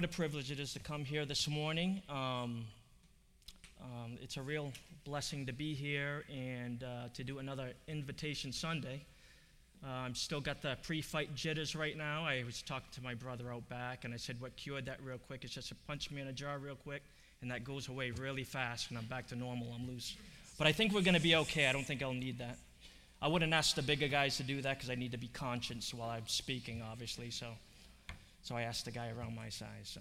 What a privilege it is to come here this morning. Um, um, it's a real blessing to be here and uh, to do another Invitation Sunday. Uh, I'm still got the pre-fight jitters right now. I was talking to my brother out back, and I said, "What cured that real quick is just a punch me in a jar real quick, and that goes away really fast, and I'm back to normal. I'm loose." But I think we're going to be okay. I don't think I'll need that. I wouldn't ask the bigger guys to do that because I need to be conscious while I'm speaking, obviously. So. So I asked the guy around my size. So.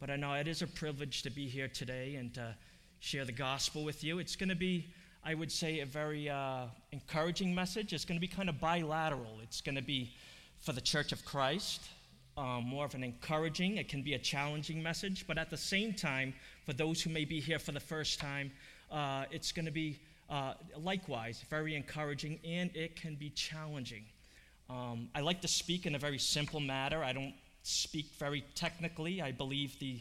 But I know it is a privilege to be here today and to share the gospel with you. It's going to be, I would say, a very uh, encouraging message. It's going to be kind of bilateral. It's going to be for the Church of Christ, um, more of an encouraging, it can be a challenging message, but at the same time, for those who may be here for the first time, uh, it's going to be uh, likewise very encouraging and it can be challenging. Um, I like to speak in a very simple matter. I don't speak very technically. I believe the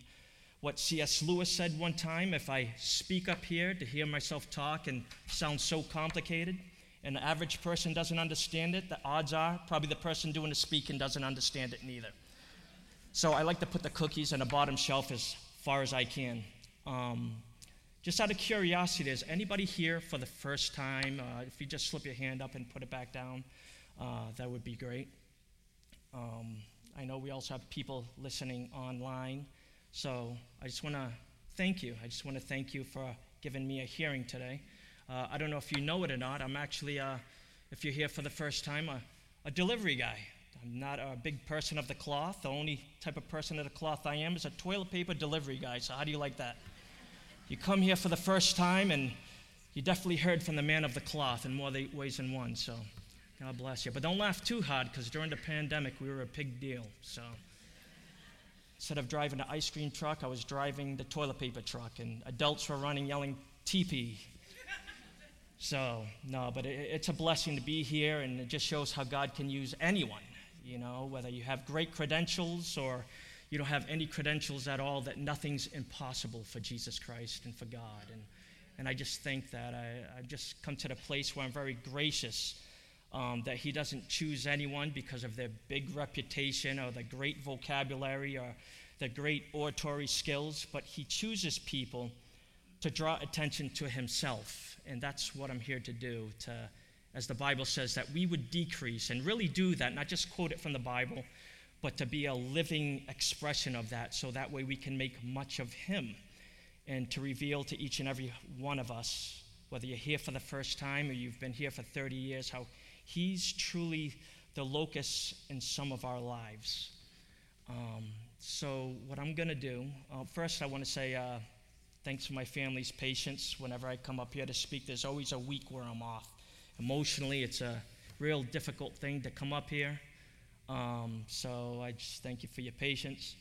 what C.S. Lewis said one time if I speak up here to hear myself talk and sound so complicated, and the average person doesn't understand it, the odds are probably the person doing the speaking doesn't understand it neither. So I like to put the cookies on the bottom shelf as far as I can. Um, just out of curiosity, is anybody here for the first time? Uh, if you just slip your hand up and put it back down, uh, that would be great. Um, I know we also have people listening online. So I just want to thank you. I just want to thank you for giving me a hearing today. Uh, I don't know if you know it or not. I'm actually, uh, if you're here for the first time, a, a delivery guy. I'm not a big person of the cloth. The only type of person of the cloth I am is a toilet paper delivery guy. So, how do you like that? You come here for the first time, and you definitely heard from the man of the cloth in more ways than one. So, God bless you. But don't laugh too hard because during the pandemic, we were a big deal. So instead of driving the ice cream truck, I was driving the toilet paper truck, and adults were running yelling TP. So, no, but it, it's a blessing to be here, and it just shows how God can use anyone, you know, whether you have great credentials or you don't have any credentials at all, that nothing's impossible for Jesus Christ and for God. And, and I just think that I, I've just come to the place where I'm very gracious um, that he doesn't choose anyone because of their big reputation or the great vocabulary or the great oratory skills, but he chooses people to draw attention to himself. And that's what I'm here to do, to, as the Bible says, that we would decrease and really do that, not just quote it from the Bible, but to be a living expression of that so that way we can make much of him and to reveal to each and every one of us, whether you're here for the first time or you've been here for 30 years, how He's truly the locus in some of our lives. Um, so, what I'm going to do, uh, first, I want to say uh, thanks for my family's patience. Whenever I come up here to speak, there's always a week where I'm off. Emotionally, it's a real difficult thing to come up here. Um, so, I just thank you for your patience.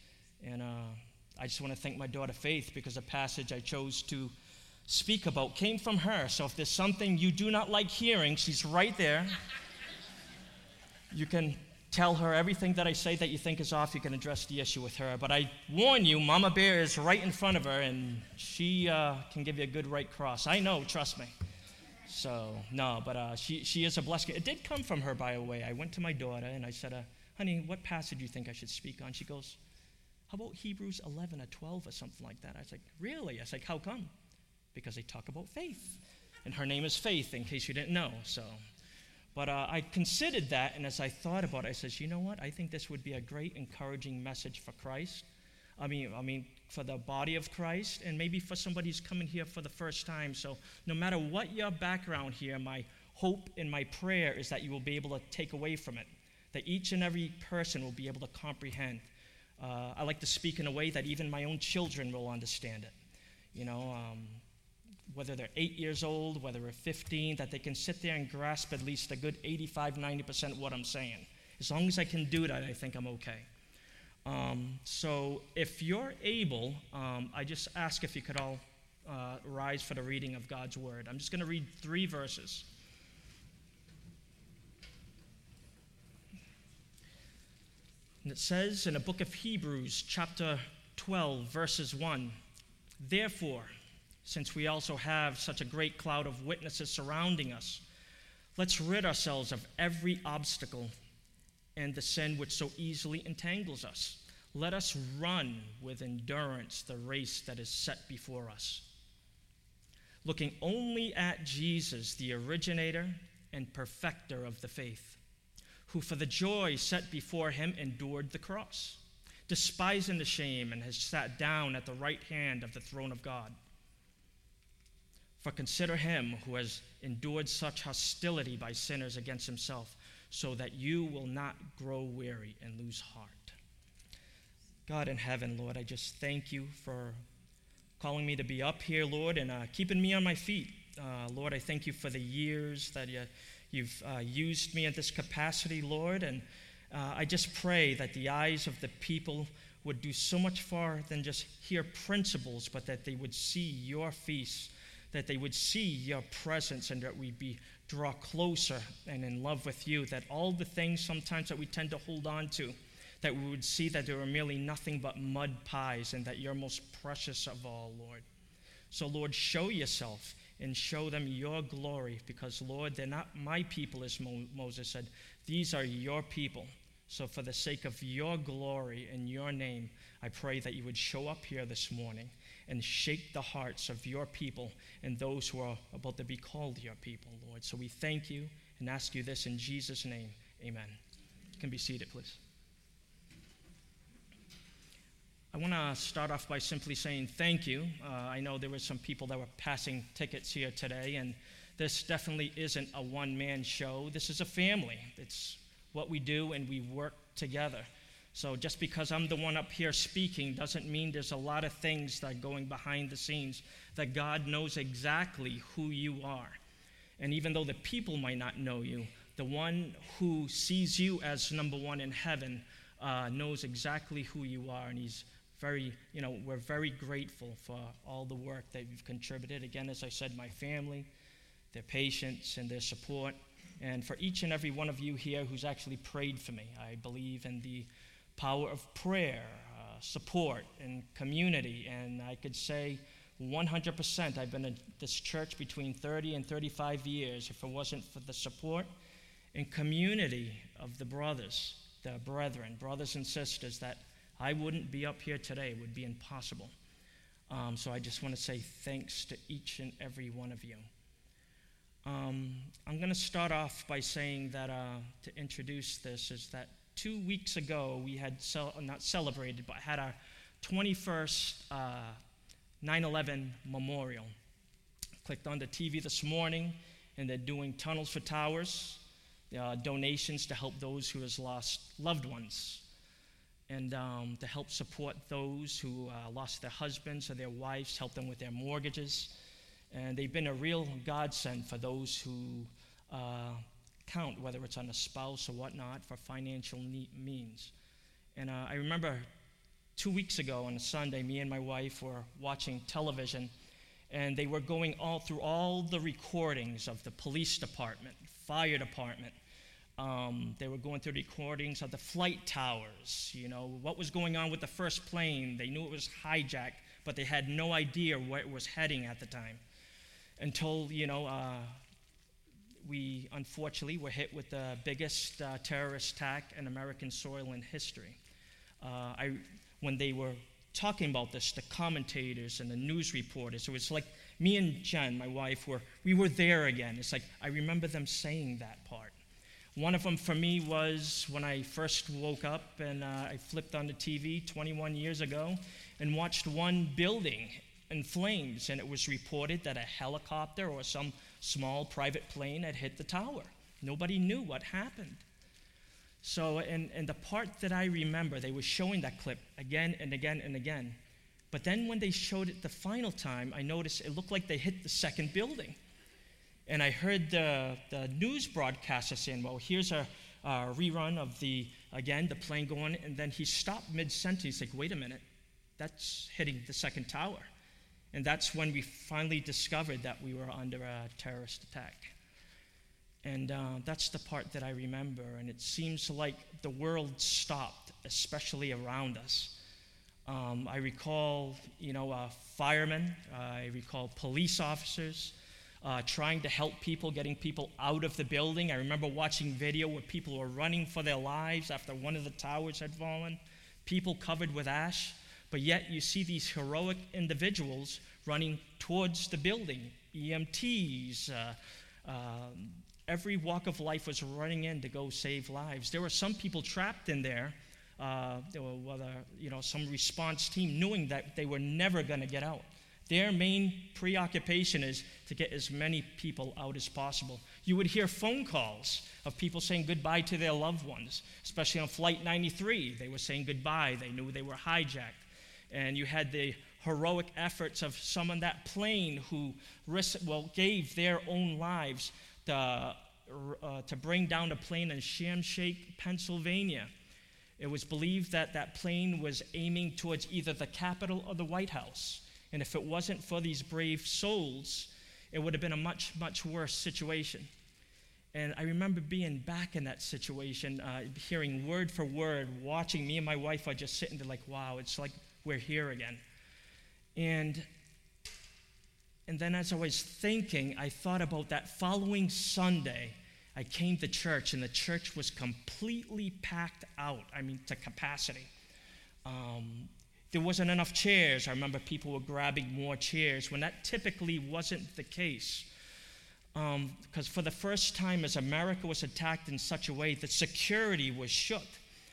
And uh, I just want to thank my daughter Faith because the passage I chose to speak about came from her. So if there's something you do not like hearing, she's right there. You can tell her everything that I say that you think is off. You can address the issue with her. But I warn you, Mama Bear is right in front of her, and she uh, can give you a good right cross. I know, trust me. So, no, but uh, she, she is a blessing. It did come from her, by the way. I went to my daughter and I said, uh, honey, what passage do you think I should speak on? She goes, how about Hebrews 11 or 12 or something like that? I was like, really? I was like, how come? Because they talk about faith. And her name is Faith, in case you didn't know. So, but uh, I considered that, and as I thought about it, I says, you know what? I think this would be a great encouraging message for Christ. I mean, I mean, for the body of Christ, and maybe for somebody who's coming here for the first time. So, no matter what your background here, my hope and my prayer is that you will be able to take away from it, that each and every person will be able to comprehend. Uh, I like to speak in a way that even my own children will understand it. You know, um, whether they're eight years old, whether they're 15, that they can sit there and grasp at least a good 85, 90% of what I'm saying. As long as I can do that, I think I'm okay. Um, so if you're able, um, I just ask if you could all uh, rise for the reading of God's word. I'm just going to read three verses. And it says in the book of Hebrews, chapter 12, verses 1 Therefore, since we also have such a great cloud of witnesses surrounding us. Let's rid ourselves of every obstacle and the sin which so easily entangles us. let us run with endurance the race that is set before us, looking only at Jesus, the originator and perfecter of the faith, who for the joy set before him endured the cross, despising the shame, and has sat down at the right hand of the throne of God. For consider him who has endured such hostility by sinners against himself, so that you will not grow weary and lose heart. God in heaven, Lord, I just thank you for calling me to be up here, Lord, and uh, keeping me on my feet. Uh, Lord, I thank you for the years that you, you've uh, used me in this capacity, Lord, and uh, I just pray that the eyes of the people would do so much far than just hear principles, but that they would see your feast that they would see your presence and that we'd be draw closer and in love with you, that all the things sometimes that we tend to hold on to, that we would see that they were merely nothing but mud pies and that you're most precious of all, Lord. So, Lord, show yourself and show them your glory because, Lord, they're not my people, as Mo- Moses said. These are your people. So, for the sake of your glory and your name, I pray that you would show up here this morning and shake the hearts of your people and those who are about to be called your people, Lord. So we thank you and ask you this in Jesus' name. Amen. You can be seated, please. I want to start off by simply saying thank you. Uh, I know there were some people that were passing tickets here today, and this definitely isn't a one man show. This is a family. It's what we do, and we work together. So just because I'm the one up here speaking doesn't mean there's a lot of things that are going behind the scenes that God knows exactly who you are. And even though the people might not know you, the one who sees you as number one in heaven uh, knows exactly who you are, and he's very, you know, we're very grateful for all the work that you've contributed. Again, as I said, my family, their patience, and their support, and for each and every one of you here who's actually prayed for me. I believe in the power of prayer, uh, support, and community. And I could say 100% I've been in this church between 30 and 35 years. If it wasn't for the support and community of the brothers, the brethren, brothers and sisters, that I wouldn't be up here today. It would be impossible. Um, so I just want to say thanks to each and every one of you. Um, I'm going to start off by saying that uh, to introduce this is that two weeks ago, we had cel- not celebrated, but had our 21st 9 uh, 11 memorial. Clicked on the TV this morning, and they're doing Tunnels for Towers, uh, donations to help those who has lost loved ones, and um, to help support those who uh, lost their husbands or their wives, help them with their mortgages. And they've been a real godsend for those who count, whether it's on a spouse or whatnot, for financial means. And uh, I remember two weeks ago on a Sunday, me and my wife were watching television, and they were going all through all the recordings of the police department, fire department. Um, they were going through recordings of the flight towers, you know, what was going on with the first plane. They knew it was hijacked, but they had no idea where it was heading at the time. Until, you know, uh, we unfortunately were hit with the biggest uh, terrorist attack in American soil in history. Uh, I, when they were talking about this, the commentators and the news reporters, it was like me and Jen, my wife, were we were there again. It's like I remember them saying that part. One of them for me was when I first woke up and uh, I flipped on the TV 21 years ago and watched one building in flames, and it was reported that a helicopter or some small private plane had hit the tower. Nobody knew what happened. So, and, and the part that I remember, they were showing that clip again and again and again. But then when they showed it the final time, I noticed it looked like they hit the second building. And I heard the, the news broadcaster saying, well, here's a, a rerun of the, again, the plane going, and then he stopped mid sentence. He's like, wait a minute, that's hitting the second tower. And that's when we finally discovered that we were under a terrorist attack. And uh, that's the part that I remember. And it seems like the world stopped, especially around us. Um, I recall, you know, uh, firemen, uh, I recall police officers uh, trying to help people, getting people out of the building. I remember watching video where people were running for their lives after one of the towers had fallen people covered with ash, but yet you see these heroic individuals running towards the building. EMTs, uh, uh, every walk of life was running in to go save lives. There were some people trapped in there, uh, whether you know some response team, knowing that they were never going to get out. Their main preoccupation is to get as many people out as possible. You would hear phone calls of people saying goodbye to their loved ones, especially on Flight 93. They were saying goodbye, they knew they were hijacked. And you had the heroic efforts of some on that plane who risked, well, gave their own lives to, uh, to bring down a plane in Shanksville, Pennsylvania. It was believed that that plane was aiming towards either the Capitol or the White House. And if it wasn't for these brave souls, it would have been a much, much worse situation. And I remember being back in that situation, uh, hearing word for word, watching me and my wife are just sitting there like, wow, it's like we're here again. And, and then as I was thinking, I thought about that following Sunday. I came to church, and the church was completely packed out, I mean, to capacity. Um, there wasn't enough chairs. I remember people were grabbing more chairs when that typically wasn't the case. Because um, for the first time, as America was attacked in such a way, that security was shook.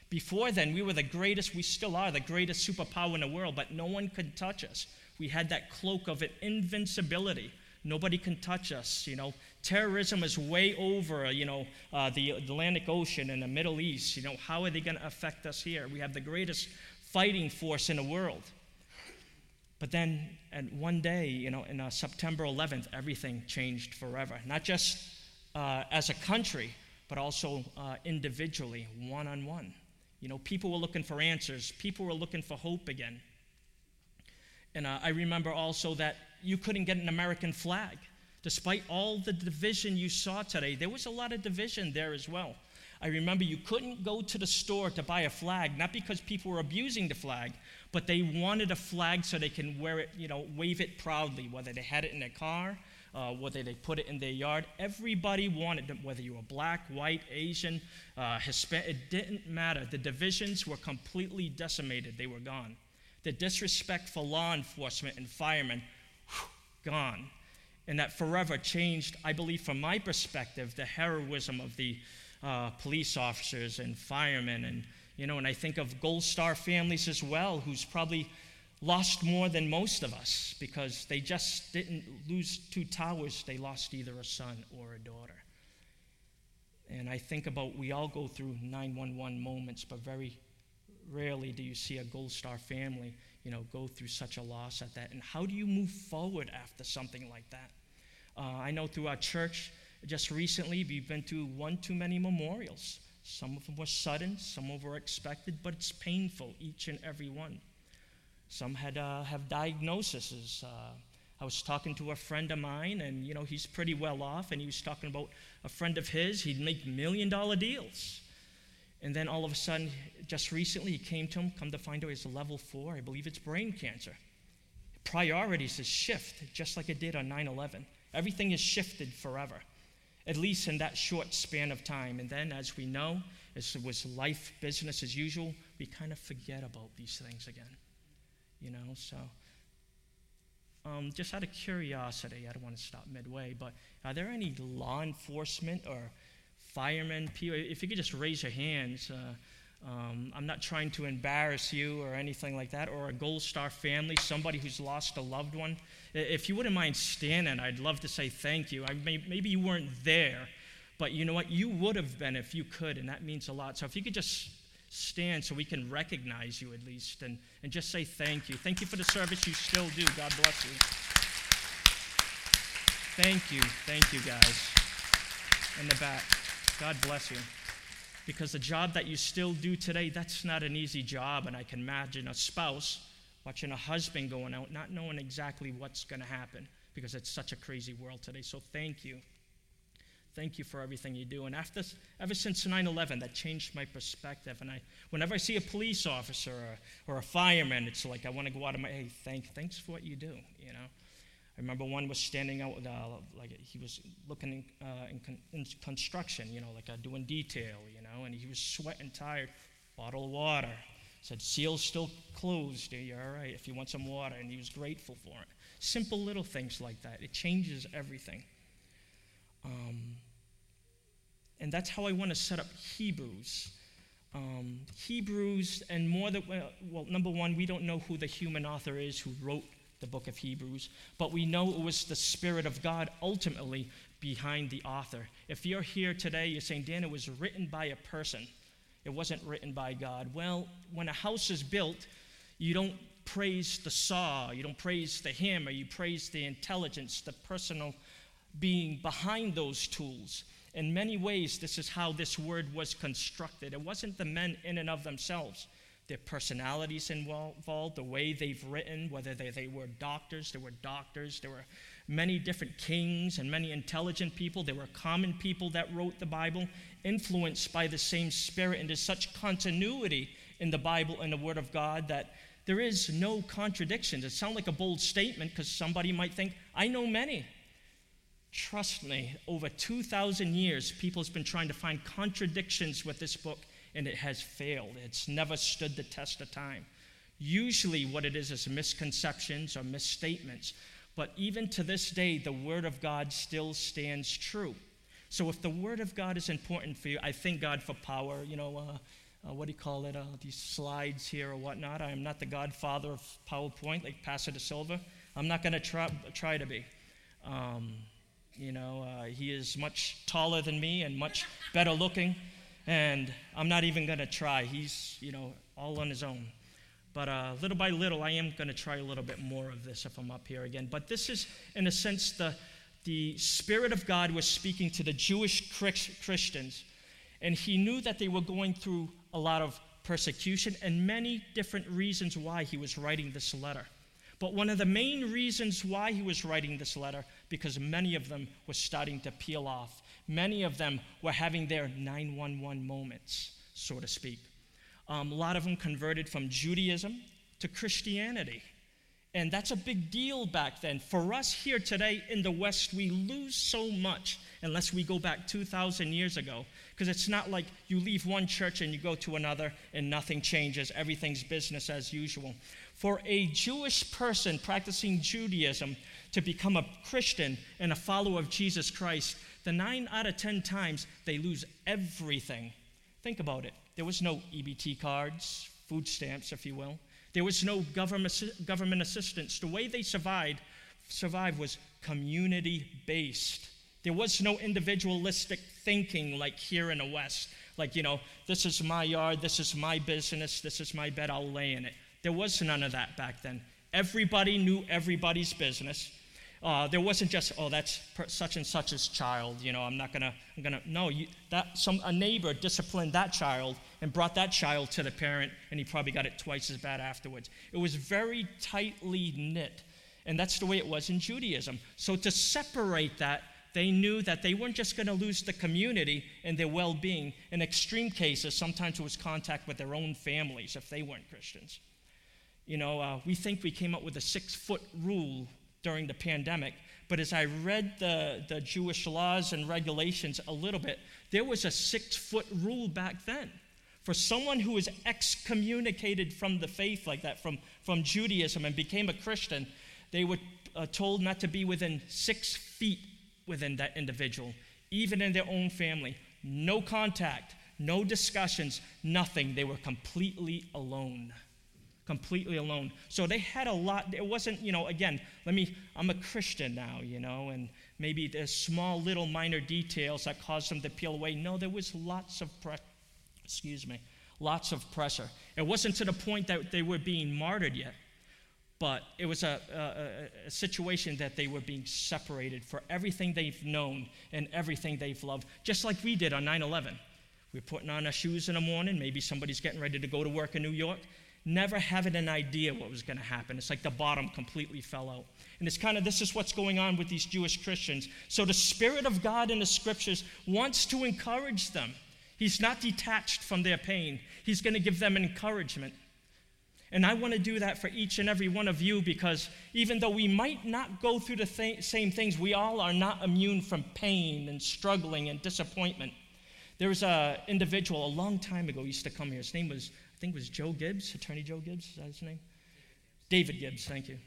Before then, we were the greatest, we still are the greatest superpower in the world, but no one could touch us. We had that cloak of invincibility. Nobody can touch us. You know, terrorism is way over. You know, uh, the Atlantic Ocean and the Middle East. You know, how are they going to affect us here? We have the greatest fighting force in the world. But then, and one day, you know, in uh, September 11th, everything changed forever. Not just uh, as a country, but also uh, individually, one on one. You know, people were looking for answers, people were looking for hope again. And uh, I remember also that you couldn't get an American flag. Despite all the division you saw today, there was a lot of division there as well. I remember you couldn't go to the store to buy a flag, not because people were abusing the flag, but they wanted a flag so they can wear it, you know, wave it proudly, whether they had it in their car, uh, whether they put it in their yard. Everybody wanted it, whether you were black, white, Asian, uh, Hispanic, it didn't matter. The divisions were completely decimated, they were gone. The disrespect for law enforcement and firemen, whew, gone. And that forever changed, I believe, from my perspective, the heroism of the uh, police officers and firemen. And, you know, and I think of Gold Star families as well, who's probably lost more than most of us because they just didn't lose two towers, they lost either a son or a daughter. And I think about we all go through 911 moments, but very rarely do you see a Gold Star family, you know, go through such a loss at that. And how do you move forward after something like that? Uh, I know through our church, just recently, we've been to one too many memorials. Some of them were sudden, some of them were expected, but it's painful, each and every one. Some had uh, have diagnoses. Uh, I was talking to a friend of mine, and you know he's pretty well off, and he was talking about a friend of his. He'd make million dollar deals, and then all of a sudden, just recently, he came to him. Come to find out, he's level four. I believe it's brain cancer. Priorities is shifted, just like it did on 9/11. Everything is shifted forever at least in that short span of time. And then, as we know, as it was life, business as usual, we kind of forget about these things again. You know, so um, just out of curiosity, I don't want to stop midway, but are there any law enforcement or firemen, people, if you could just raise your hands, uh, um, I'm not trying to embarrass you or anything like that, or a Gold Star family, somebody who's lost a loved one. If you wouldn't mind standing, I'd love to say thank you. I may, maybe you weren't there, but you know what? You would have been if you could, and that means a lot. So if you could just stand so we can recognize you at least and, and just say thank you. Thank you for the service you still do. God bless you. Thank you. Thank you, guys. In the back. God bless you because the job that you still do today, that's not an easy job. And I can imagine a spouse watching a husband going out, not knowing exactly what's going to happen because it's such a crazy world today. So thank you. Thank you for everything you do. And after, ever since 9 11, that changed my perspective. And I, whenever I see a police officer or, or a fireman, it's like I want to go out of my, hey, thank, thanks for what you do, you know. I remember one was standing out, uh, like he was looking in, uh, in, con- in construction, you know, like uh, doing detail, you know, and he was sweating tired. Bottle of water, Said, Seal's still closed. are You're all right if you want some water. And he was grateful for it. Simple little things like that. It changes everything. Um, and that's how I want to set up Hebrews. Um, Hebrews, and more than, well, number one, we don't know who the human author is who wrote the book of Hebrews, but we know it was the Spirit of God ultimately behind the author. If you're here today, you're saying, Dan, it was written by a person, it wasn't written by God. Well, when a house is built, you don't praise the saw, you don't praise the hammer, you praise the intelligence, the personal being behind those tools. In many ways, this is how this word was constructed. It wasn't the men in and of themselves their personalities involved, the way they've written, whether they, they were doctors, there were doctors, there were many different kings and many intelligent people. There were common people that wrote the Bible, influenced by the same Spirit. And there's such continuity in the Bible and the Word of God that there is no contradiction. It sounds like a bold statement because somebody might think, I know many. Trust me, over 2,000 years, people have been trying to find contradictions with this book and it has failed. It's never stood the test of time. Usually, what it is is misconceptions or misstatements. But even to this day, the Word of God still stands true. So, if the Word of God is important for you, I thank God for power. You know, uh, uh, what do you call it? Uh, these slides here or whatnot. I am not the godfather of PowerPoint like Pastor De Silva. I'm not going to try, try to be. Um, you know, uh, he is much taller than me and much better looking and I'm not even going to try. He's, you know, all on his own. But uh, little by little, I am going to try a little bit more of this if I'm up here again. But this is, in a sense, the, the Spirit of God was speaking to the Jewish Christians, and he knew that they were going through a lot of persecution and many different reasons why he was writing this letter. But one of the main reasons why he was writing this letter, because many of them were starting to peel off Many of them were having their 911 moments, so to speak. Um, a lot of them converted from Judaism to Christianity. And that's a big deal back then. For us here today in the West, we lose so much unless we go back 2,000 years ago. Because it's not like you leave one church and you go to another and nothing changes, everything's business as usual. For a Jewish person practicing Judaism to become a Christian and a follower of Jesus Christ, the nine out of 10 times they lose everything. Think about it. There was no EBT cards, food stamps, if you will. There was no government, government assistance. The way they survived, survived was community based. There was no individualistic thinking like here in the West. Like, you know, this is my yard, this is my business, this is my bed, I'll lay in it. There was none of that back then. Everybody knew everybody's business. Uh, there wasn't just, oh, that's such and such's child. You know, I'm not gonna, I'm gonna. No, you, that some a neighbor disciplined that child and brought that child to the parent, and he probably got it twice as bad afterwards. It was very tightly knit, and that's the way it was in Judaism. So to separate that, they knew that they weren't just going to lose the community and their well-being. In extreme cases, sometimes it was contact with their own families if they weren't Christians. You know, uh, we think we came up with a six-foot rule during the pandemic. But as I read the, the Jewish laws and regulations a little bit, there was a six foot rule back then. For someone who was excommunicated from the faith like that, from, from Judaism, and became a Christian, they were uh, told not to be within six feet within that individual, even in their own family. No contact, no discussions, nothing. They were completely alone completely alone. So they had a lot. It wasn't, you know, again, let me, I'm a Christian now, you know, and maybe there's small little minor details that caused them to peel away. No, there was lots of, pre- excuse me, lots of pressure. It wasn't to the point that they were being martyred yet, but it was a, a, a situation that they were being separated for everything they've known and everything they've loved, just like we did on 9 11. We're putting on our shoes in the morning. Maybe somebody's getting ready to go to work in New York never having an idea what was going to happen. It's like the bottom completely fell out. And it's kind of this is what's going on with these Jewish Christians. So the Spirit of God in the scriptures wants to encourage them. He's not detached from their pain, He's going to give them encouragement. And I want to do that for each and every one of you because even though we might not go through the th- same things, we all are not immune from pain and struggling and disappointment. There was an individual a long time ago used to come here. His name was think it was Joe Gibbs, Attorney Joe Gibbs, is that his name? David Gibbs, thank you.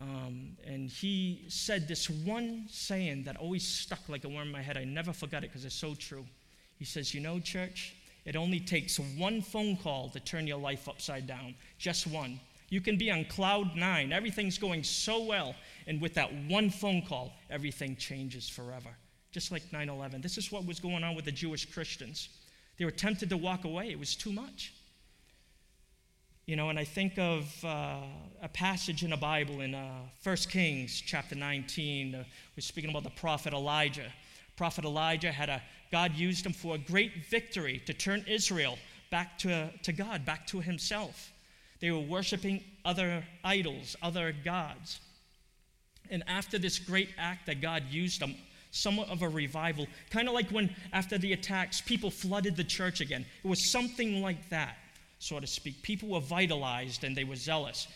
Um, and he said this one saying that always stuck like a worm in my head. I never forgot it because it's so true. He says, You know, church, it only takes one phone call to turn your life upside down. Just one. You can be on cloud nine, everything's going so well, and with that one phone call, everything changes forever. Just like 9 11. This is what was going on with the Jewish Christians. They were tempted to walk away, it was too much. You know, and I think of uh, a passage in the Bible in uh, 1 Kings chapter 19. Uh, we're speaking about the prophet Elijah. Prophet Elijah had a, God used him for a great victory to turn Israel back to, to God, back to himself. They were worshiping other idols, other gods. And after this great act that God used them, somewhat of a revival, kind of like when after the attacks, people flooded the church again. It was something like that so to speak. People were vitalized and they were zealous,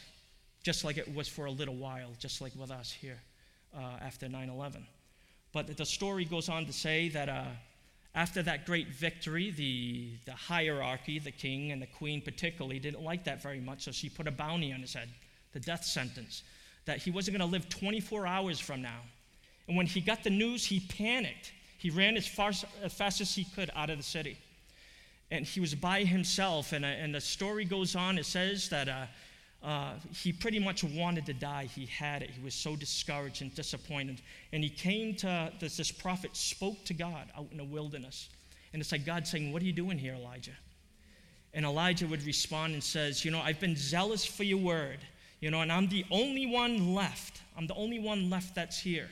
just like it was for a little while, just like with us here uh, after 9 11. But the story goes on to say that uh, after that great victory, the, the hierarchy, the king and the queen particularly, didn't like that very much, so she put a bounty on his head, the death sentence, that he wasn't going to live 24 hours from now. And when he got the news, he panicked. He ran as, far, as fast as he could out of the city and he was by himself. And, uh, and the story goes on. It says that uh, uh, he pretty much wanted to die. He had it. He was so discouraged and disappointed. And he came to this, this prophet spoke to God out in the wilderness. And it's like God saying, What are you doing here, Elijah? And Elijah would respond and says, You know, I've been zealous for your word, you know, and I'm the only one left. I'm the only one left that's here.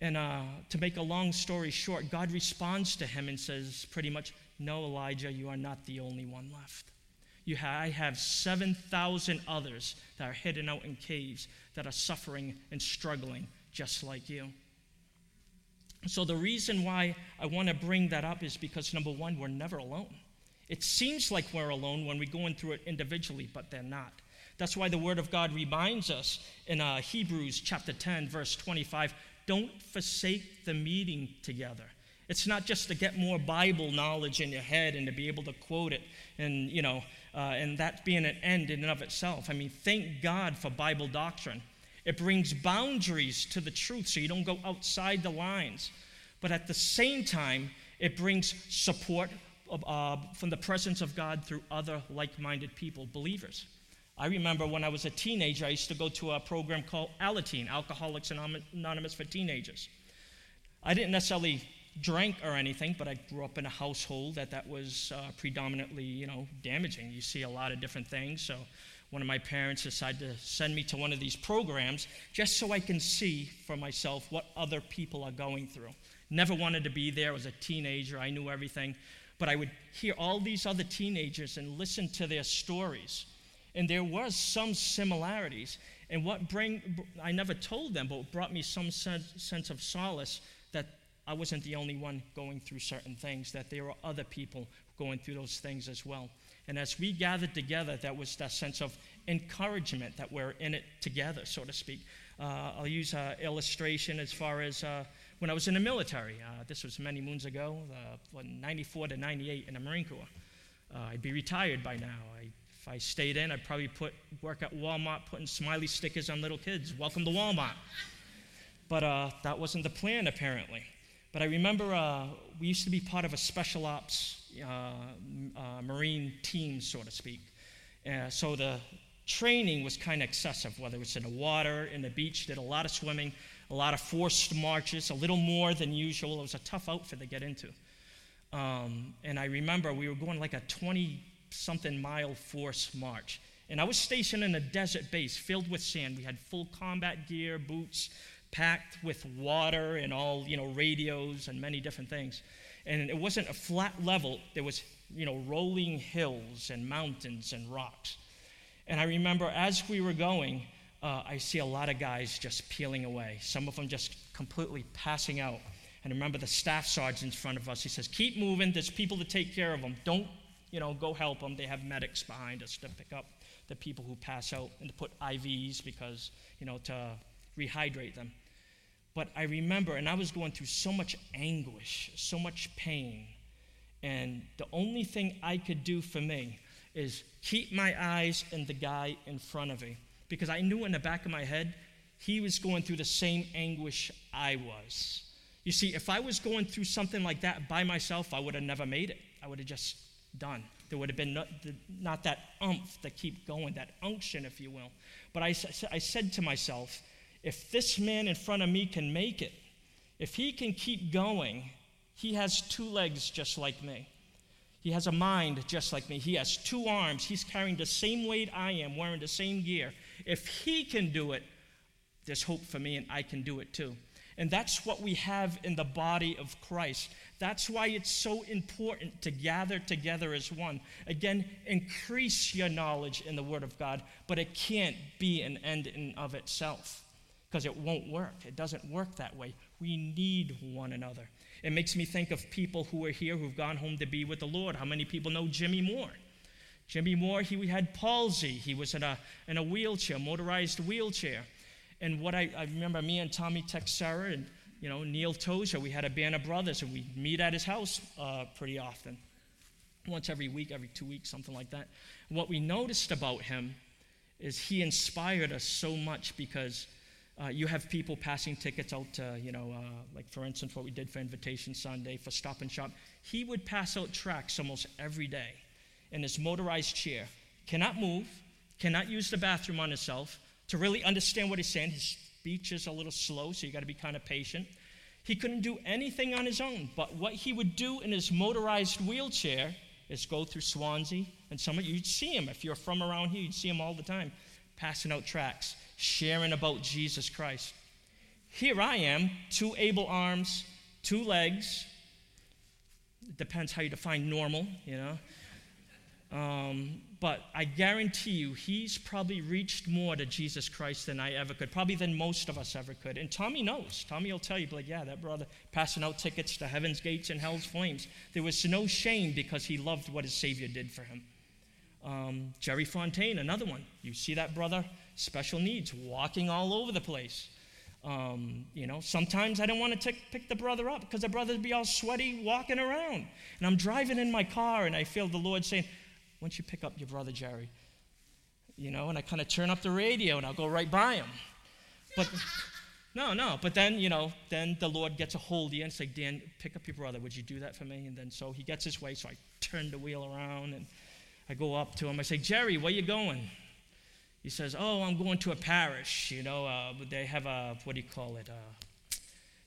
And uh, to make a long story short, God responds to him and says, pretty much, no, Elijah, you are not the only one left. You ha- I have 7,000 others that are hidden out in caves that are suffering and struggling just like you. So, the reason why I want to bring that up is because number one, we're never alone. It seems like we're alone when we're going through it individually, but they're not. That's why the Word of God reminds us in uh, Hebrews chapter 10, verse 25 don't forsake the meeting together. It's not just to get more Bible knowledge in your head and to be able to quote it and, you know, uh, and that being an end in and of itself. I mean, thank God for Bible doctrine. It brings boundaries to the truth so you don't go outside the lines. But at the same time, it brings support uh, from the presence of God through other like minded people, believers. I remember when I was a teenager, I used to go to a program called Alateen, Alcoholics Anonymous for Teenagers. I didn't necessarily drink or anything, but I grew up in a household that that was uh, predominantly, you know, damaging. You see a lot of different things. So one of my parents decided to send me to one of these programs just so I can see for myself what other people are going through. Never wanted to be there. I was a teenager. I knew everything. But I would hear all these other teenagers and listen to their stories. And there was some similarities. And what bring I never told them, but brought me some sense, of solace I wasn't the only one going through certain things, that there were other people going through those things as well. And as we gathered together, that was that sense of encouragement that we're in it together, so to speak. Uh, I'll use an illustration as far as uh, when I was in the military. Uh, this was many moons ago, uh, 94 to 98 in the Marine Corps. Uh, I'd be retired by now. I, if I stayed in, I'd probably put work at Walmart, putting smiley stickers on little kids. Welcome to Walmart. But uh, that wasn't the plan, apparently. But I remember uh, we used to be part of a special ops uh, uh, Marine team, so to speak. Uh, so the training was kind of excessive, whether it was in the water, in the beach, did a lot of swimming, a lot of forced marches, a little more than usual. It was a tough outfit to get into. Um, and I remember we were going like a 20 something mile force march. And I was stationed in a desert base filled with sand. We had full combat gear, boots, packed with water and all, you know, radios and many different things. And it wasn't a flat level, there was, you know, rolling hills and mountains and rocks. And I remember as we were going, uh, I see a lot of guys just peeling away, some of them just completely passing out. And I remember the staff sergeant in front of us, he says, Keep moving, there's people to take care of them. Don't, you know, go help them. They have medics behind us to pick up the people who pass out and to put IVs because, you know, to rehydrate them. But I remember, and I was going through so much anguish, so much pain. And the only thing I could do for me is keep my eyes on the guy in front of me. Because I knew in the back of my head, he was going through the same anguish I was. You see, if I was going through something like that by myself, I would have never made it. I would have just done. There would have been not, not that umph to keep going, that unction, if you will. But I, I said to myself, if this man in front of me can make it, if he can keep going, he has two legs just like me. He has a mind just like me. He has two arms. He's carrying the same weight I am, wearing the same gear. If he can do it, there's hope for me, and I can do it too. And that's what we have in the body of Christ. That's why it's so important to gather together as one. Again, increase your knowledge in the Word of God, but it can't be an end in of itself because it won't work. It doesn't work that way. We need one another. It makes me think of people who are here who've gone home to be with the Lord. How many people know Jimmy Moore? Jimmy Moore, he had palsy. He was in a, in a wheelchair, motorized wheelchair. And what I, I remember me and Tommy Texera and you know Neil Tozer, we had a band of brothers, and we meet at his house uh, pretty often, once every week, every two weeks, something like that. What we noticed about him is he inspired us so much because uh, you have people passing tickets out to, you know, uh, like for instance, what we did for Invitation Sunday for Stop and Shop. He would pass out tracts almost every day in his motorized chair. Cannot move, cannot use the bathroom on himself. To really understand what he's saying, his speech is a little slow, so you got to be kind of patient. He couldn't do anything on his own, but what he would do in his motorized wheelchair is go through Swansea, and some of you, would see him. If you're from around here, you'd see him all the time, passing out tracts sharing about Jesus Christ. Here I am, two able arms, two legs. It depends how you define normal, you know. Um, but I guarantee you, he's probably reached more to Jesus Christ than I ever could, probably than most of us ever could. And Tommy knows. Tommy will tell you, like, yeah, that brother passing out tickets to heaven's gates and hell's flames. There was no shame because he loved what his Savior did for him. Um, Jerry Fontaine, another one. You see that brother special needs, walking all over the place. Um, you know, sometimes I don't want to pick the brother up because the brother would be all sweaty walking around. And I'm driving in my car and I feel the Lord saying, Why don't you pick up your brother Jerry? You know, and I kind of turn up the radio and I'll go right by him. But no, no. But then, you know, then the Lord gets a hold of you and say, Dan, pick up your brother. Would you do that for me? And then so he gets his way. So I turn the wheel around and I go up to him. I say, Jerry, where you going? He says, Oh, I'm going to a parish. You know, uh, they have a, what do you call it? Uh,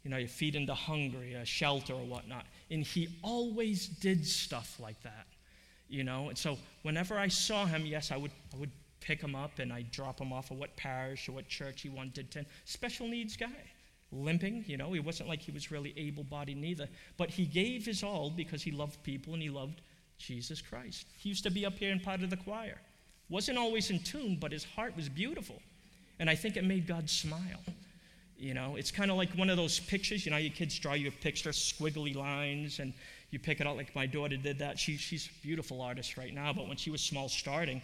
you know, you feed the hungry, a shelter or whatnot. And he always did stuff like that, you know. And so whenever I saw him, yes, I would, I would pick him up and I'd drop him off at what parish or what church he wanted to. Special needs guy, limping, you know. He wasn't like he was really able bodied neither. But he gave his all because he loved people and he loved Jesus Christ. He used to be up here in part of the choir. Wasn't always in tune, but his heart was beautiful. And I think it made God smile. You know, it's kind of like one of those pictures. You know, your kids draw you a picture, squiggly lines, and you pick it out like my daughter did that. She, she's a beautiful artist right now, but when she was small starting,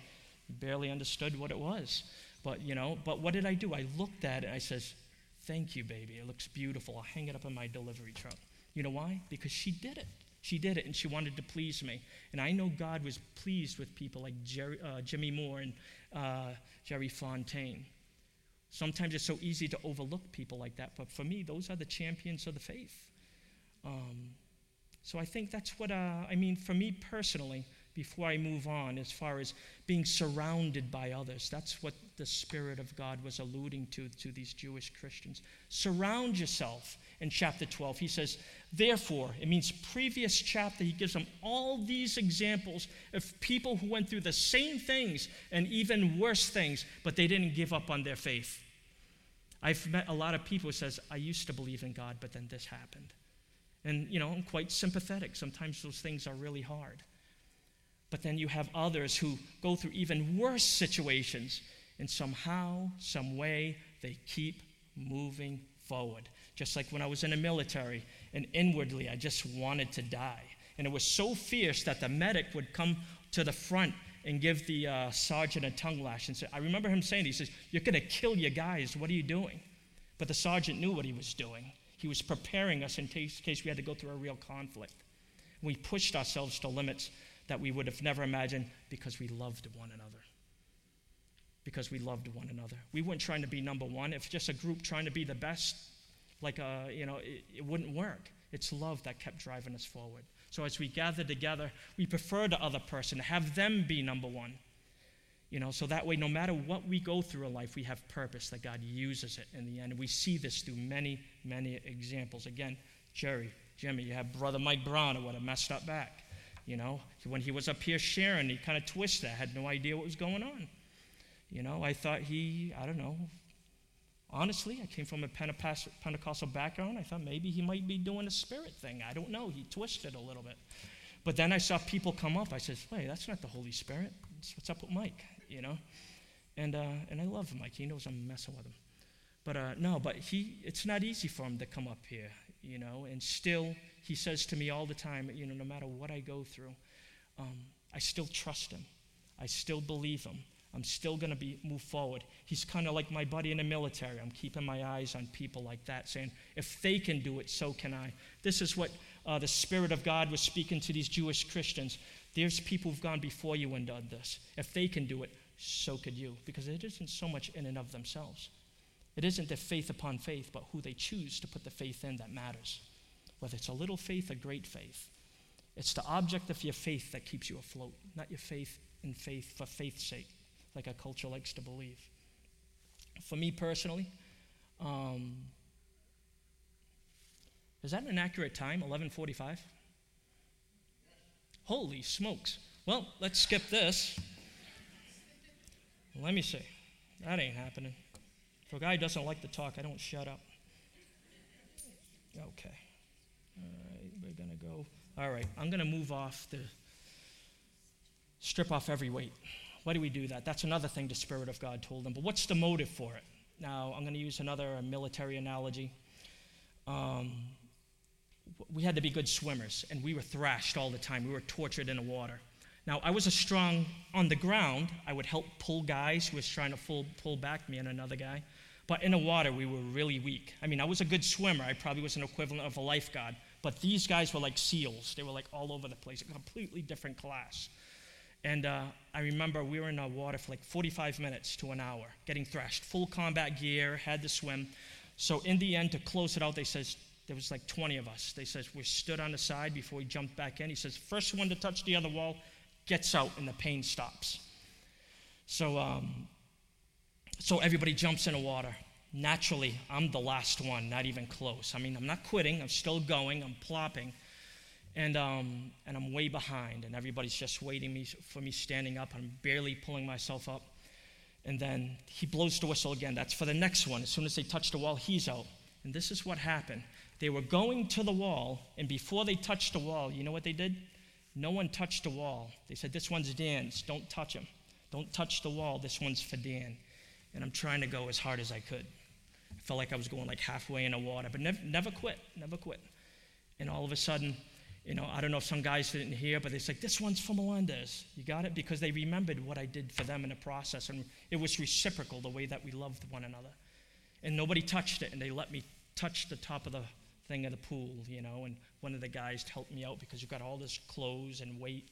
barely understood what it was. But, you know, but what did I do? I looked at it I says, Thank you, baby. It looks beautiful. I'll hang it up in my delivery truck. You know why? Because she did it. She did it and she wanted to please me. And I know God was pleased with people like Jerry, uh, Jimmy Moore and uh, Jerry Fontaine. Sometimes it's so easy to overlook people like that, but for me, those are the champions of the faith. Um, so I think that's what, uh, I mean, for me personally, before I move on, as far as being surrounded by others, that's what the Spirit of God was alluding to to these Jewish Christians. Surround yourself in chapter 12. He says, Therefore, it means previous chapter, he gives them all these examples of people who went through the same things and even worse things, but they didn't give up on their faith. I've met a lot of people who says, I used to believe in God, but then this happened. And, you know, I'm quite sympathetic. Sometimes those things are really hard. But then you have others who go through even worse situations, and somehow, some way, they keep moving forward just like when I was in the military, and inwardly I just wanted to die. And it was so fierce that the medic would come to the front and give the uh, sergeant a tongue lash and say, I remember him saying, he says, You're going to kill your guys. What are you doing? But the sergeant knew what he was doing. He was preparing us in case, case we had to go through a real conflict. We pushed ourselves to limits. that we would have never imagined because we loved one another. Because we loved one another. We weren't trying to be number one. If just a group trying to be the best, like, a, uh, you know, it, it wouldn't work. It's love that kept driving us forward. So as we gather together, we prefer the other person, have them be number one. You know, so that way, no matter what we go through in life, we have purpose that God uses it in the end. We see this through many, many examples. Again, Jerry, Jimmy, you have brother Mike Brown who had a messed up back. You know, when he was up here sharing, he kind of twisted. I had no idea what was going on. You know, I thought he, I don't know, honestly, I came from a Pentecostal background. I thought maybe he might be doing a spirit thing. I don't know. He twisted a little bit. But then I saw people come up. I said, wait, that's not the Holy Spirit. What's up with Mike? You know? And, uh, and I love Mike. He knows I'm messing with him. But uh, no, but he, it's not easy for him to come up here, you know, and still he says to me all the time, you know, no matter what I go through, um, I still trust him. I still believe him. I'm still going to be move forward. He's kind of like my buddy in the military. I'm keeping my eyes on people like that, saying, if they can do it, so can I. This is what uh, the Spirit of God was speaking to these Jewish Christians. There's people who've gone before you and done this. If they can do it, so could you. Because it isn't so much in and of themselves. It isn't the faith upon faith, but who they choose to put the faith in that matters. Whether it's a little faith or great faith. It's the object of your faith that keeps you afloat, not your faith in faith for faith's sake like our culture likes to believe. For me personally, um, is that an accurate time? 11:45. Holy smokes! Well, let's skip this. Let me see. That ain't happening. If a guy doesn't like to talk, I don't shut up. Okay. All right, we're gonna go. All right, I'm gonna move off the strip off every weight. Why do we do that? That's another thing the Spirit of God told them. But what's the motive for it? Now, I'm going to use another military analogy. Um, we had to be good swimmers, and we were thrashed all the time. We were tortured in the water. Now, I was a strong on the ground. I would help pull guys who was trying to pull, pull back me and another guy. But in the water, we were really weak. I mean, I was a good swimmer. I probably was an equivalent of a lifeguard. But these guys were like seals. They were like all over the place, a completely different class. And uh, I remember we were in the water for like 45 minutes to an hour, getting thrashed, full combat gear, had to swim. So in the end, to close it out, they says there was like 20 of us. They says we stood on the side before we jumped back in. He says first one to touch the other wall gets out, and the pain stops. So, um, so everybody jumps in the water. Naturally, I'm the last one, not even close. I mean, I'm not quitting. I'm still going. I'm plopping. And, um, and I'm way behind, and everybody's just waiting me, for me standing up. I'm barely pulling myself up. And then he blows the whistle again. That's for the next one. As soon as they touch the wall, he's out. And this is what happened. They were going to the wall, and before they touched the wall, you know what they did? No one touched the wall. They said, This one's Dan's. Don't touch him. Don't touch the wall. This one's for Dan. And I'm trying to go as hard as I could. I felt like I was going like halfway in the water, but never, never quit. Never quit. And all of a sudden, you know, I don't know if some guys didn't hear, but they said, This one's for Melendez. You got it? Because they remembered what I did for them in the process. And it was reciprocal the way that we loved one another. And nobody touched it, and they let me touch the top of the thing of the pool, you know. And one of the guys helped me out because you've got all this clothes and weight.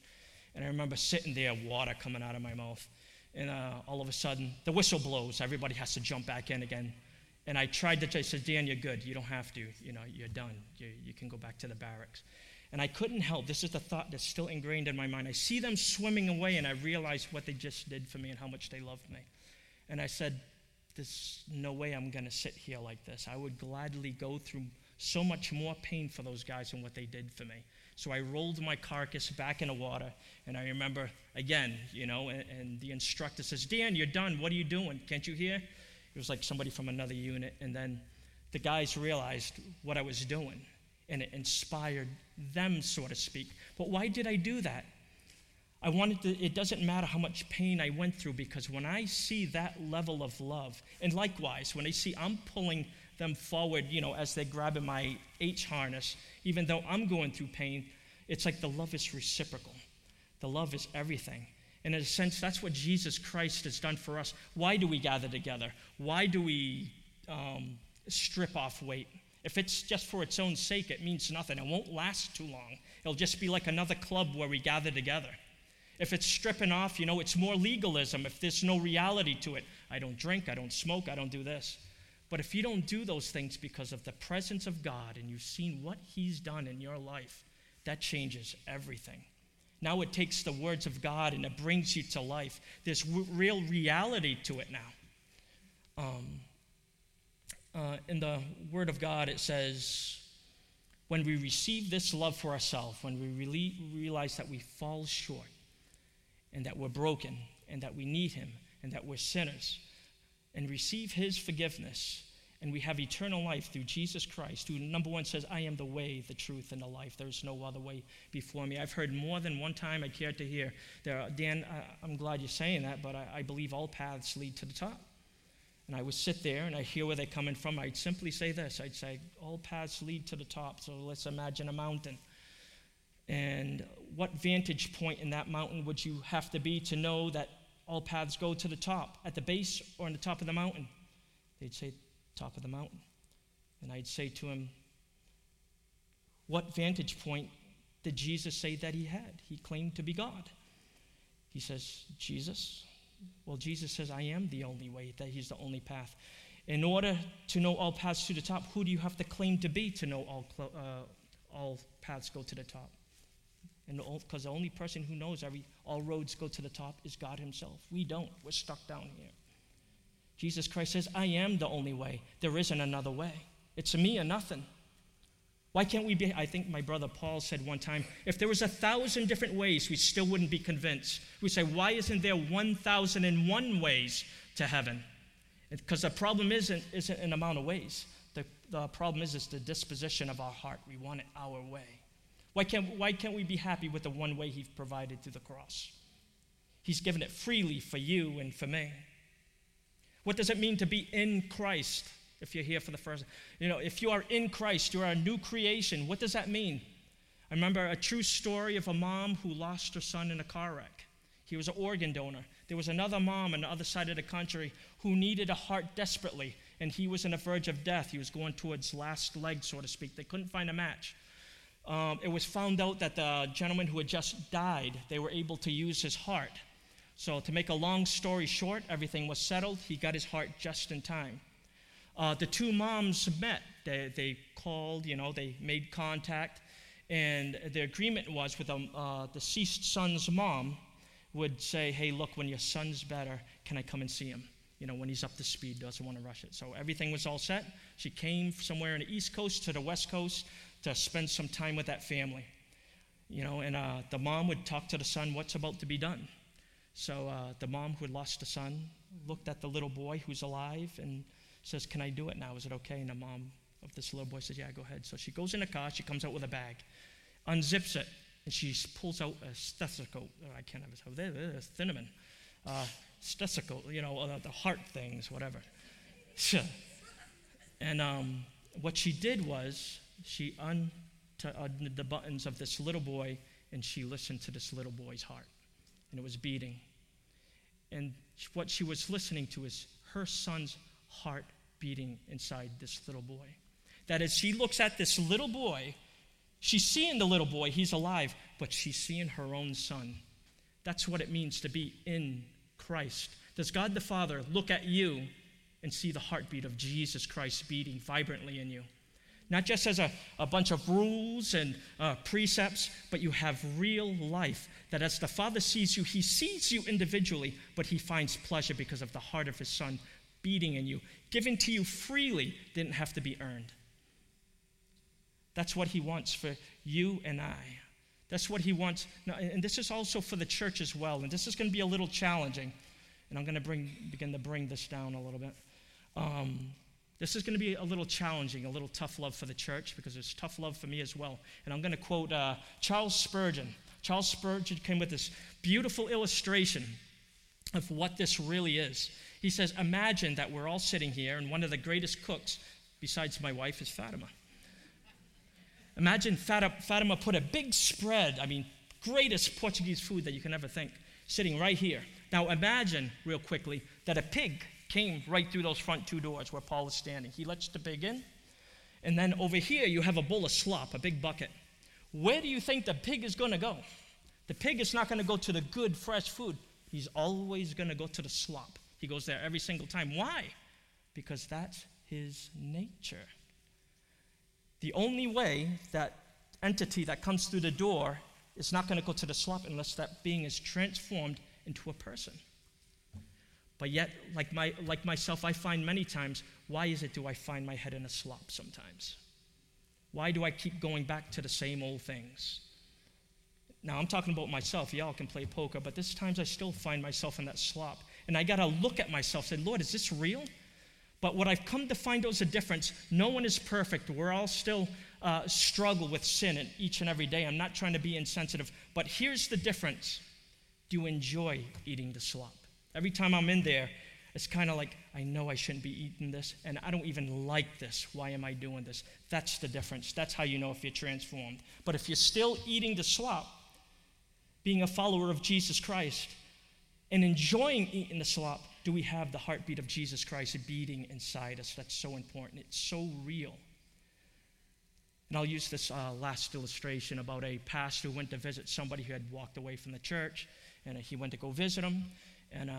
And I remember sitting there, water coming out of my mouth. And uh, all of a sudden, the whistle blows. Everybody has to jump back in again. And I tried to, I said, Dan, you're good. You don't have to. You know, you're done. You, you can go back to the barracks. And I couldn't help. This is the thought that's still ingrained in my mind. I see them swimming away, and I realize what they just did for me and how much they loved me. And I said, There's no way I'm going to sit here like this. I would gladly go through so much more pain for those guys than what they did for me. So I rolled my carcass back in the water, and I remember again, you know, and, and the instructor says, Dan, you're done. What are you doing? Can't you hear? It was like somebody from another unit. And then the guys realized what I was doing and it inspired them, so to speak. But why did I do that? I wanted to, it doesn't matter how much pain I went through because when I see that level of love, and likewise, when I see I'm pulling them forward, you know, as they're grabbing my H harness, even though I'm going through pain, it's like the love is reciprocal. The love is everything. And in a sense, that's what Jesus Christ has done for us. Why do we gather together? Why do we um, strip off weight? If it's just for its own sake, it means nothing. It won't last too long. It'll just be like another club where we gather together. If it's stripping off, you know, it's more legalism if there's no reality to it. I don't drink, I don't smoke, I don't do this. But if you don't do those things because of the presence of God and you've seen what He's done in your life, that changes everything. Now it takes the words of God and it brings you to life. There's w- real reality to it now. Um, uh, in the Word of God, it says, when we receive this love for ourselves, when we really realize that we fall short and that we're broken and that we need Him and that we're sinners, and receive His forgiveness, and we have eternal life through Jesus Christ, who, number one, says, I am the way, the truth, and the life. There is no other way before me. I've heard more than one time I care to hear. There, Dan, I'm glad you're saying that, but I, I believe all paths lead to the top. And I would sit there and I hear where they're coming from. I'd simply say this I'd say, All paths lead to the top. So let's imagine a mountain. And what vantage point in that mountain would you have to be to know that all paths go to the top, at the base or on the top of the mountain? They'd say, top of the mountain. And I'd say to him, What vantage point did Jesus say that he had? He claimed to be God. He says, Jesus? Well, Jesus says, I am the only way, that he's the only path. In order to know all paths to the top, who do you have to claim to be to know all, uh, all paths go to the top? Because the only person who knows every all roads go to the top is God Himself. We don't. We're stuck down here. Jesus Christ says, I am the only way. There isn't another way. It's me or nothing. Why can't we be? I think my brother Paul said one time if there was a thousand different ways, we still wouldn't be convinced. We say, why isn't there 1,001 ways to heaven? Because the problem isn't, isn't an amount of ways. The, the problem is, is the disposition of our heart. We want it our way. Why can't, why can't we be happy with the one way He's provided through the cross? He's given it freely for you and for me. What does it mean to be in Christ? If you're here for the first, you know, if you are in Christ, you are a new creation. What does that mean? I remember a true story of a mom who lost her son in a car wreck. He was an organ donor. There was another mom on the other side of the country who needed a heart desperately, and he was on the verge of death. He was going towards last leg, so to speak. They couldn't find a match. Um, it was found out that the gentleman who had just died, they were able to use his heart. So, to make a long story short, everything was settled. He got his heart just in time. Uh, the two moms met. They, they called, you know, they made contact. And the agreement was with the uh, deceased son's mom would say, hey, look, when your son's better, can I come and see him? You know, when he's up to speed, doesn't want to rush it. So everything was all set. She came somewhere in the East Coast to the West Coast to spend some time with that family. You know, and uh, the mom would talk to the son, what's about to be done? So uh, the mom who had lost a son looked at the little boy who's alive and says, Can I do it now? Is it okay? And the mom of this little boy says, Yeah, go ahead. So she goes in the car, she comes out with a bag, unzips it, and she pulls out a stethoscope. Oh, I can't have it. There, there's cinnamon. Uh, stethoscope, you know, uh, the heart things, whatever. and um, what she did was she undid the buttons of this little boy and she listened to this little boy's heart and it was beating. And what she was listening to is her son's heart beating inside this little boy. That as she looks at this little boy, she's seeing the little boy, he's alive, but she's seeing her own son. That's what it means to be in Christ. Does God the Father look at you and see the heartbeat of Jesus Christ beating vibrantly in you? not just as a, a bunch of rules and uh, precepts, but you have real life. That as the Father sees you, He sees you individually, but He finds pleasure because of the heart of His Son beating in you, given to you freely, didn't have to be earned. That's what He wants for you and I. That's what He wants. Now, and this is also for the church as well. And this is going to be a little challenging. And I'm going to bring, begin to bring this down a little bit. Um, this is going to be a little challenging, a little tough love for the church because it's tough love for me as well. And I'm going to quote uh, Charles Spurgeon. Charles Spurgeon came with this beautiful illustration of what this really is. He says, Imagine that we're all sitting here, and one of the greatest cooks, besides my wife, is Fatima. Imagine Fatima put a big spread, I mean, greatest Portuguese food that you can ever think, sitting right here. Now imagine, real quickly, that a pig came right through those front two doors where Paul is standing. He lets the pig in. And then over here, you have a bowl of slop, a big bucket. Where do you think the pig is going to go? The pig is not going to go to the good, fresh food. He's always going to go to the slop. He goes there every single time. Why? Because that's his nature. The only way that entity that comes through the door is not going to go to the slop unless that being is transformed into a person. But yet, like, my, like myself, I find many times, why is it do I find my head in a slop sometimes? Why do I keep going back to the same old things? Now, I'm talking about myself. Y'all can play poker, but there's times I still find myself in that slop. And I got to look at myself and say, Lord, is this real? But what I've come to find out is a difference. No one is perfect. We're all still uh, struggle with sin and each and every day. I'm not trying to be insensitive. But here's the difference do you enjoy eating the slop? Every time I'm in there, it's kind of like, I know I shouldn't be eating this, and I don't even like this. Why am I doing this? That's the difference. That's how you know if you're transformed. But if you're still eating the slop, being a follower of Jesus Christ, and enjoying eating the slop, do we have the heartbeat of Jesus Christ beating inside us? That's so important. It's so real. And I'll use this uh, last illustration about a pastor who went to visit somebody who had walked away from the church, and uh, he went to go visit him, and uh,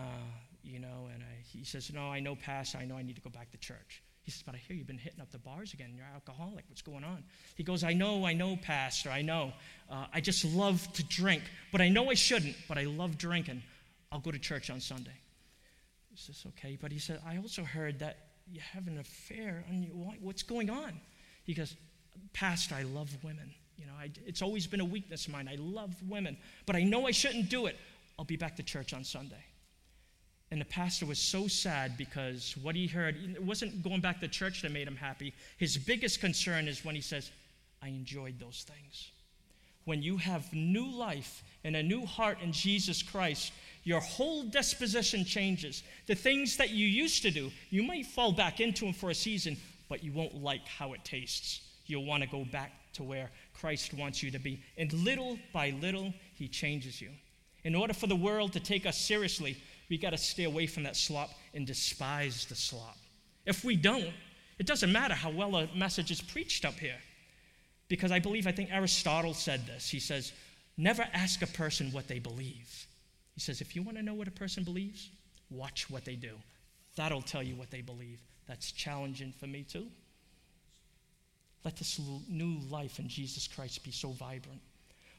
you know, and he says, "No, I know, pastor. I know I need to go back to church." He says, But I hear you've been hitting up the bars again. You're alcoholic. What's going on? He goes, I know, I know, Pastor. I know. Uh, I just love to drink. But I know I shouldn't, but I love drinking. I'll go to church on Sunday. He says, Okay. But he said, I also heard that you have an affair. What's going on? He goes, Pastor, I love women. You know, I, it's always been a weakness of mine. I love women, but I know I shouldn't do it. I'll be back to church on Sunday. And the pastor was so sad because what he heard, it wasn't going back to church that made him happy. His biggest concern is when he says, I enjoyed those things. When you have new life and a new heart in Jesus Christ, your whole disposition changes. The things that you used to do, you might fall back into them for a season, but you won't like how it tastes. You'll want to go back to where Christ wants you to be. And little by little, he changes you. In order for the world to take us seriously, we got to stay away from that slop and despise the slop. If we don't, it doesn't matter how well a message is preached up here. Because I believe, I think Aristotle said this. He says, never ask a person what they believe. He says, if you want to know what a person believes, watch what they do. That'll tell you what they believe. That's challenging for me too. Let this new life in Jesus Christ be so vibrant.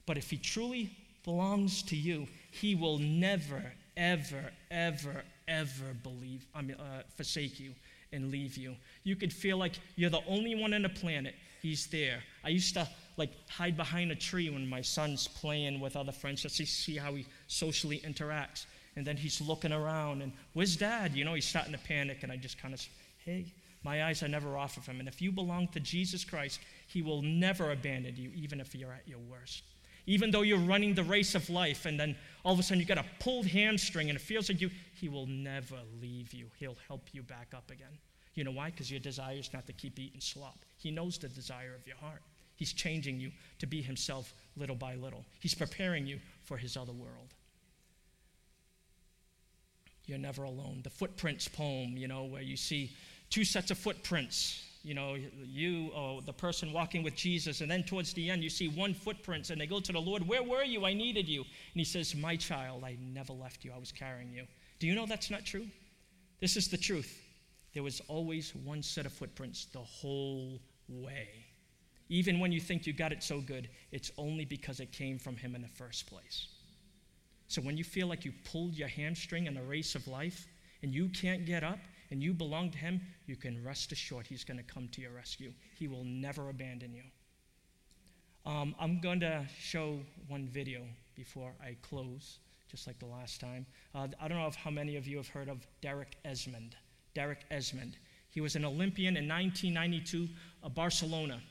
But if he truly belongs to you, he will never, ever, ever, ever believe, I mean, uh, forsake you and leave you. You could feel like you're the only one on the planet. He's there. I used to like hide behind a tree when my son's playing with other friends just to see how he socially interacts. And then he's looking around and, where's dad? You know, he's starting to panic. And I just kind of, say, hey, my eyes are never off of him. And if you belong to Jesus Christ, he will never abandon you, even if you're at your worst even though you're running the race of life and then all of a sudden you got a pulled hamstring and it feels like you, he will never leave you. He'll help you back up again. You know why? Because your desire is not to keep eating slop. He knows the desire of your heart. He's changing you to be himself little by little. He's preparing you for his other world. You're never alone. The footprints poem, you know, where you see two sets of footprints you know, you or the person walking with Jesus, and then towards the end, you see one footprint, and they go to the Lord, Where were you? I needed you. And he says, My child, I never left you. I was carrying you. Do you know that's not true? This is the truth. There was always one set of footprints the whole way. Even when you think you got it so good, it's only because it came from him in the first place. So when you feel like you pulled your hamstring in the race of life and you can't get up, and you belong to Him, you can rest assured He's going to come to your rescue. He will never abandon you. Um, I'm going to show one video before I close, just like the last time. Uh, I don't know if how many of you have heard of Derek Redmond. Derek Redmond. He was an Olympian in 1992 of Barcelona.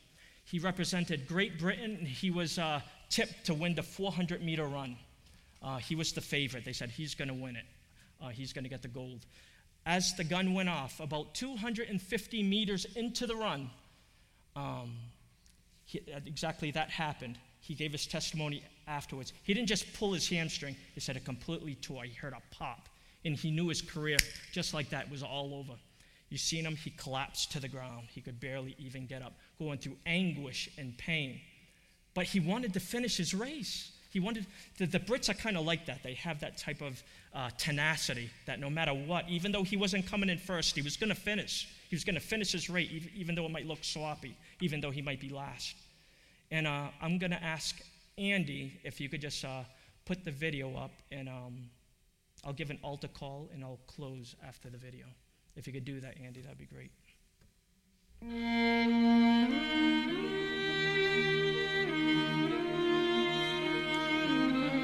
He represented Great Britain. He was uh, tipped to win the 400 meter run. Uh, he was the favorite. They said he's going to win it. Uh, he's going to get the gold as the gun went off, about 250 meters into the run, um, he, exactly that happened. He gave his testimony afterwards. He didn't just pull his hamstring, he said it completely tore. He heard a pop, and he knew his career, just like that, was all over. You seen him, he collapsed to the ground. He could barely even get up, going through anguish and pain. But he wanted to finish his race. He wanted, the, the Brits are kind of like that. They have that type of uh, tenacity that no matter what, even though he wasn't coming in first, he was going to finish. He was going to finish his race, even, even, though it might look sloppy, even though he might be last. And uh, I'm going to ask Andy if you could just uh, put the video up, and um, I'll give an altar call and I'll close after the video. If you could do that, Andy, that'd be great. more than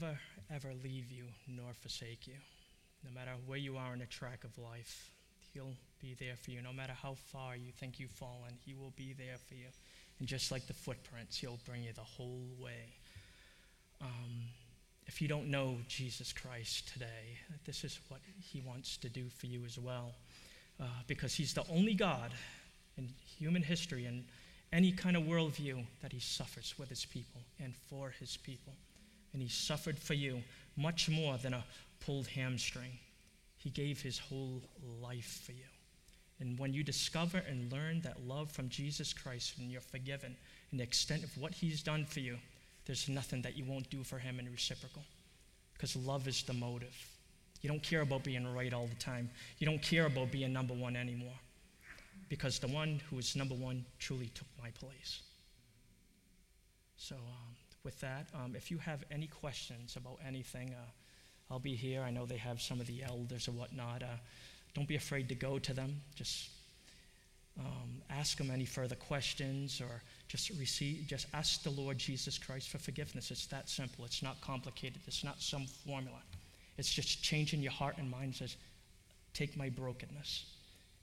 never, ever leave you nor forsake you. No matter where you are in the track of life, He'll be there for you. No matter how far you think you've fallen, He will be there for you. And just like the footprints, He'll bring you the whole way. Um, if you don't know Jesus Christ today, this is what He wants to do for you as well. Uh, because He's the only God in human history and any kind of worldview that He suffers with His people and for His people. And He suffered for you much more than a pulled hamstring. He gave His whole life for you. And when you discover and learn that love from Jesus Christ and you're forgiven and the extent of what He's done for you, there's nothing that you won't do for Him in reciprocal. Because love is the motive. You don't care about being right all the time, you don't care about being number one anymore. Because the one who is number one truly took my place. So, um, with that, um, if you have any questions about anything, uh, I'll be here. I know they have some of the elders or whatnot. Uh, don't be afraid to go to them. Just um, ask them any further questions or just receive, just ask the Lord Jesus Christ for forgiveness. It's that simple. It's not complicated. It's not some formula. It's just changing your heart and mind says, take my brokenness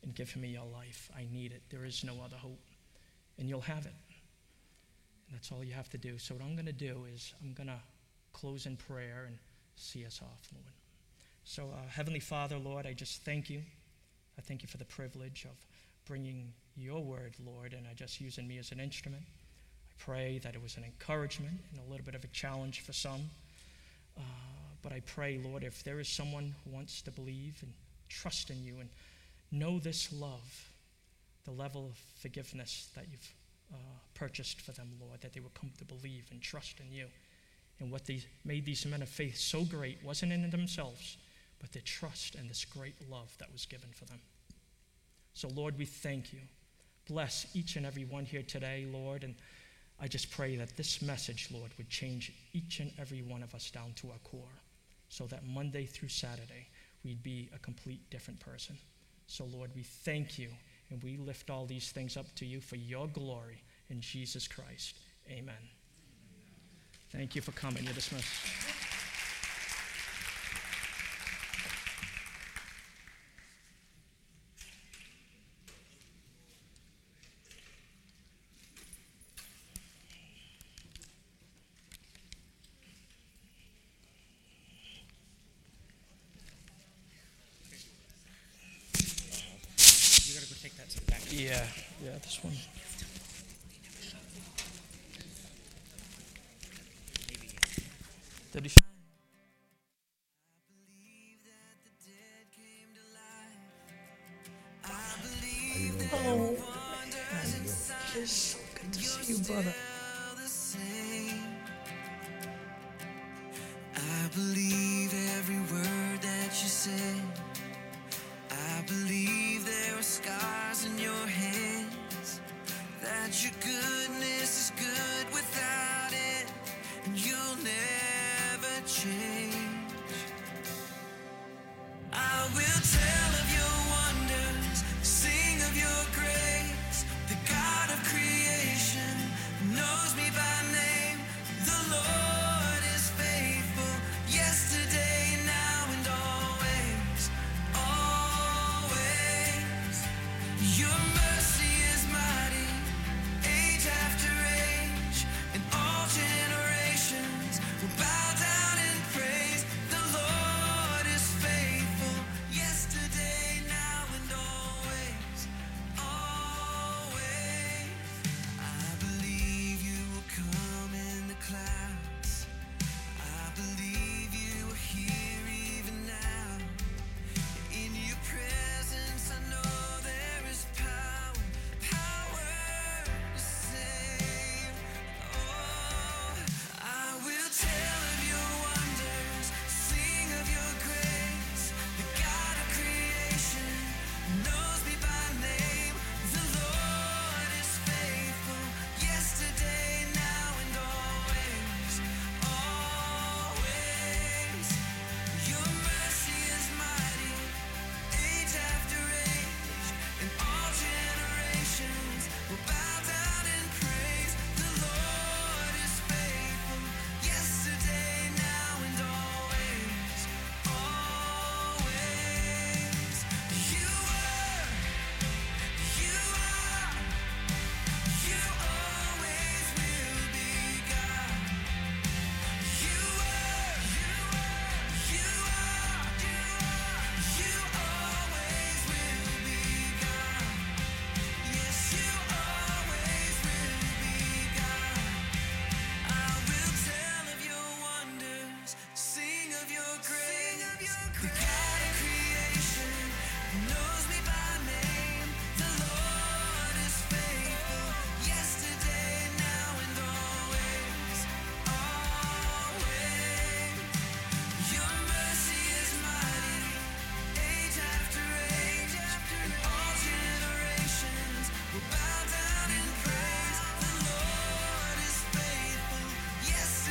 and give me your life. I need it. There is no other hope. And you'll have it. That's all you have to do. So what I'm going to do is I'm going to close in prayer and see us off, Lord. So, uh, Heavenly Father, Lord, I just thank you. I thank you for the privilege of bringing your word, Lord, and I just using me as an instrument. I pray that it was an encouragement and a little bit of a challenge for some. Uh, but I pray, Lord, if there is someone who wants to believe and trust in you and know this love, the level of forgiveness that you've uh, purchased for them, Lord, that they would come to believe and trust in you. And what they made these men of faith so great wasn't in themselves, but their trust and this great love that was given for them. So, Lord, we thank you. Bless each and every one here today, Lord. And I just pray that this message, Lord, would change each and every one of us down to our core so that Monday through Saturday we'd be a complete different person. So, Lord, we thank you and we lift all these things up to you for your glory in Jesus Christ. Amen. Thank you for coming. You're dismissed. Yeah, this one.